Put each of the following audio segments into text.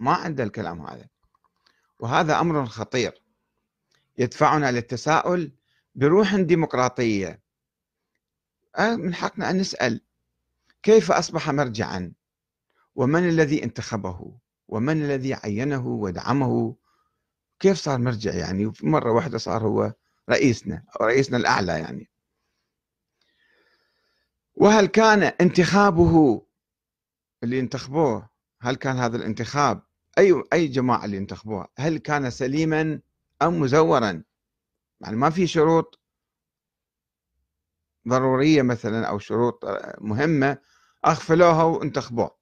ما عنده الكلام هذا. وهذا أمر خطير. يدفعنا للتساؤل بروح ديمقراطية. آه، من حقنا أن نسأل. كيف أصبح مرجعا؟ ومن الذي انتخبه؟ ومن الذي عينه ودعمه؟ كيف صار مرجع يعني؟ مرة واحدة صار هو رئيسنا أو رئيسنا الأعلى يعني. وهل كان انتخابه اللي انتخبوه هل كان هذا الانتخاب أي أي جماعة اللي انتخبوها هل كان سليما أم مزورا؟ يعني ما في شروط ضرورية مثلا أو شروط مهمة أغفلوها وانتخبوه.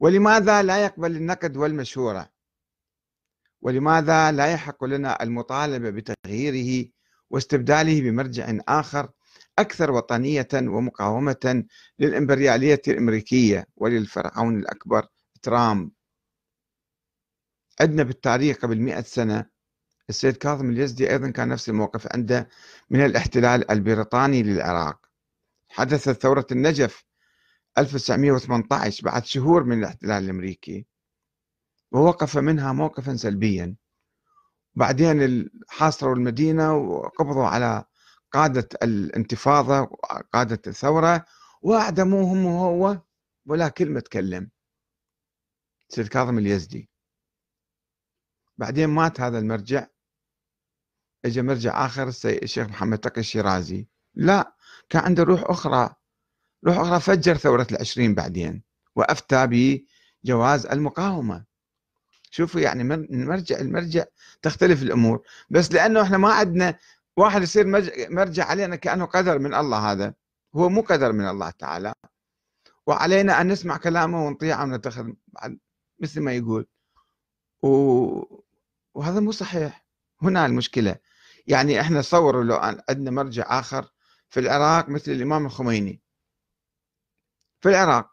ولماذا لا يقبل النقد والمشورة؟ ولماذا لا يحق لنا المطالبة بتغييره واستبداله بمرجع آخر أكثر وطنية ومقاومة للإمبريالية الأمريكية وللفرعون الأكبر ترامب؟ عندنا بالتاريخ قبل مئة سنة. السيد كاظم اليزدي أيضا كان نفس الموقف عنده من الاحتلال البريطاني للعراق. حدثت ثورة النجف 1918 بعد شهور من الاحتلال الأمريكي ووقف منها موقفا سلبيا. بعدين حاصروا المدينة وقبضوا على قادة الانتفاضة وقادة الثورة وأعدموهم وهو ولا كلمة تكلم. سيد كاظم اليزدي. بعدين مات هذا المرجع. اجى مرجع آخر الشيخ محمد تقي الشيرازي. لا كان عنده روح أخرى. روح أخرى فجر ثورة العشرين بعدين وأفتى بجواز المقاومة. شوفوا يعني من مرجع المرجع تختلف الأمور. بس لأنه إحنا ما عندنا واحد يصير مرجع علينا كأنه قدر من الله هذا. هو مو قدر من الله تعالى. وعلينا أن نسمع كلامه ونطيعه ونتخذ مثل ما يقول. و... وهذا مو صحيح. هنا المشكلة. يعني إحنا تصوروا لو عندنا مرجع آخر في العراق مثل الإمام الخميني. في العراق.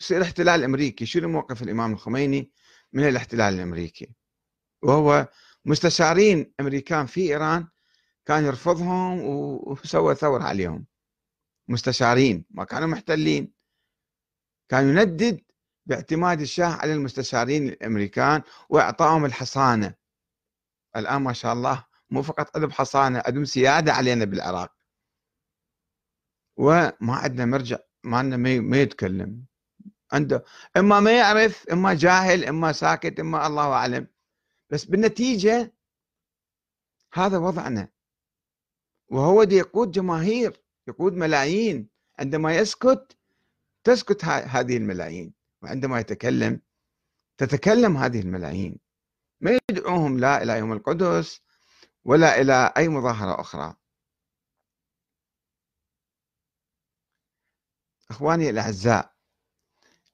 يصير احتلال امريكي شنو موقف الإمام الخميني من الاحتلال الأمريكي؟ وهو مستشارين أمريكان في إيران كان يرفضهم وسوى ثورة عليهم. مستشارين. ما كانوا محتلين. كان يندد باعتماد الشاه على المستشارين الأمريكان وإعطائهم الحصانة. الآن ما شاء الله مو فقط عندهم حصانة عندهم سيادة علينا بالعراق. وما عندنا مرجع ما عندنا ما يتكلم. عنده إما ما يعرف إما جاهل إما ساكت إما الله أعلم. بس بالنتيجة هذا وضعنا. وهو دي يقود جماهير يقود ملايين. عندما يسكت تسكت هذه الملايين. وعندما يتكلم تتكلم هذه الملايين. ما يدعوهم لا إلى يوم القدس ولا إلى أي مظاهرة أخرى. إخواني الأعزاء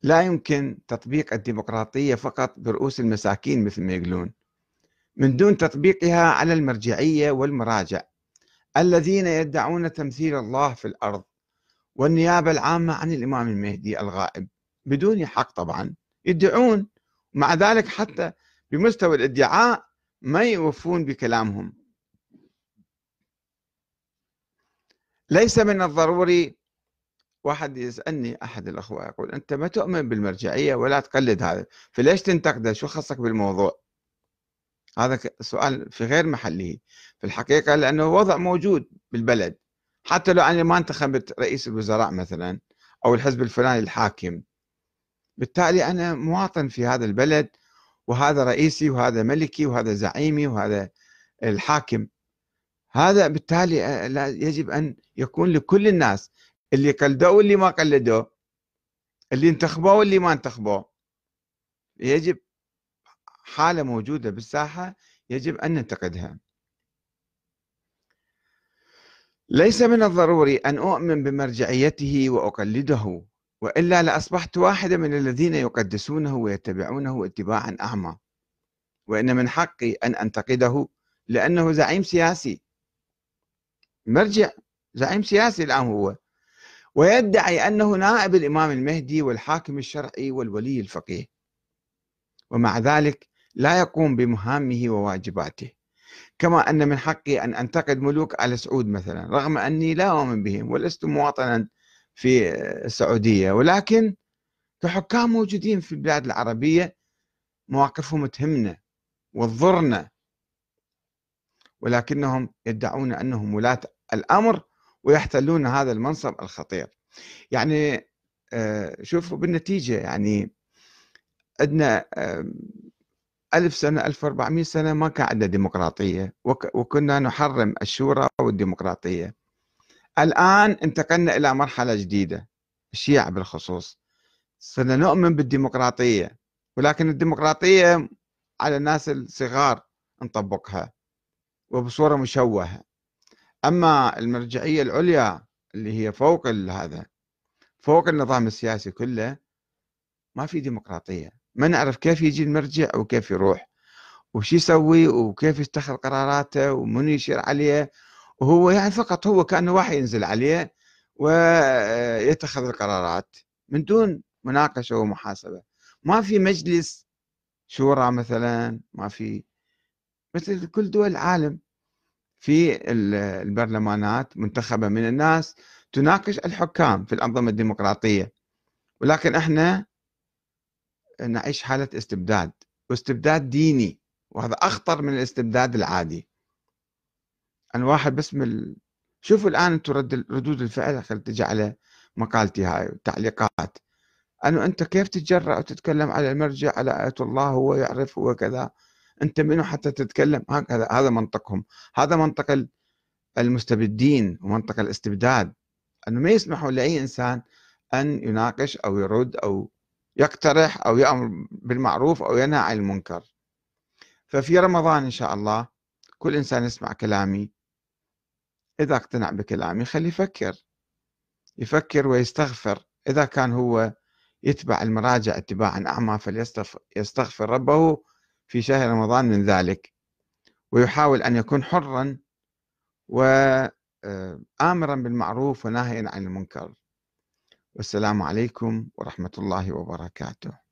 لا يمكن تطبيق الديمقراطية فقط برؤوس المساكين مثل ما يقولون. من دون تطبيقها على المرجعية والمراجع الذين يدعون تمثيل الله في الأرض والنيابة العامة عن الإمام المهدي الغائب. بدون حق طبعا يدعون. مع ذلك حتى بمستوى الادعاء ما يوفون بكلامهم. ليس من الضروري واحد يسألني أحد الأخوة يقول أنت ما تؤمن بالمرجعية ولا تقلد هذا فليش تنتقده؟ شو خصك بالموضوع؟ هذا سؤال في غير محله. في الحقيقة لأنه وضع موجود بالبلد. حتى لو أنا ما انتخبت رئيس الوزراء مثلا أو الحزب الفلاني الحاكم بالتالي أنا مواطن في هذا البلد وهذا رئيسي وهذا ملكي وهذا زعيمي وهذا الحاكم. هذا بالتالي يجب أن يكون لكل الناس اللي قلدوه واللي ما قلدوه اللي انتخبوه واللي ما انتخبوه. يجب حالة موجودة بالساحة يجب أن ننتقدها. ليس من الضروري أن أؤمن بمرجعيته وأقلده. وإلا لأصبحت واحدا من الذين يقدسونه ويتبعونه اتباعا أعمى. وإن من حقي أن أنتقده لأنه زعيم سياسي. مرجع زعيم سياسي الآن هو. ويدعي أنه نائب الإمام المهدي والحاكم الشرعي والولي الفقيه. ومع ذلك لا يقوم بمهامه وواجباته. كما أن من حقي أن أنتقد ملوك آل سعود مثلا رغم أني لا أؤمن بهم ولست مواطنا في السعودية. ولكن كحكام موجودين في البلاد العربية مواقفهم تهمنا وتضرنا ولكنهم يدعون أنهم ولاة الأمر ويحتلون هذا المنصب الخطير. يعني آه، شوفوا بالنتيجة يعني عندنا ألف سنة 1400 سنة ما كان عندنا ديمقراطية وكنا نحرم الشورى والديمقراطية. الآن انتقلنا إلى مرحلة جديدة الشيعة بالخصوص. صرنا نؤمن بالديمقراطية ولكن الديمقراطية على الناس الصغار نطبقها وبصورة مشوهة. أما المرجعية العليا اللي هي فوق هذا فوق النظام السياسي كله ما في ديمقراطية. ما نعرف كيف يجي المرجع وكيف يروح وش يسوي وكيف يتخذ قراراته ومن يشير عليه وهو يعني فقط هو كأنه واحد ينزل عليه ويتخذ القرارات من دون مناقشة ومحاسبة. ما في مجلس شورى مثلا ما في مثل كل دول العالم. في البرلمانات منتخبة من الناس تناقش الحكام في الأنظمة الديمقراطية. ولكن إحنا نعيش حالة استبداد واستبداد ديني وهذا أخطر من الاستبداد العادي. أنا واحد بس من شوفوا الآن أنتم رد ردود الفعل خل تجي على مقالتي هاي التعليقات أنه أنت كيف تتجرأ وتتكلم على المرجع على آية الله هو يعرف هو كذا. أنت منو حتى تتكلم؟ هكذا هذا منطقهم. هذا منطق المستبدين ومنطق الاستبداد. أنه ما يسمحوا لأي إنسان أن يناقش أو يرد أو يقترح أو يأمر بالمعروف أو ينهى عن المنكر. ففي رمضان إن شاء الله كل إنسان يسمع كلامي. إذا اقتنع بكلامي خليه يفكر. يفكر ويستغفر. إذا كان هو يتبع المراجع اتباعا أعمى فليستغفر ربه في شهر رمضان من ذلك. ويحاول أن يكون حرا وآمرا آه، بالمعروف وناهيا عن المنكر. والسلام عليكم ورحمة الله وبركاته.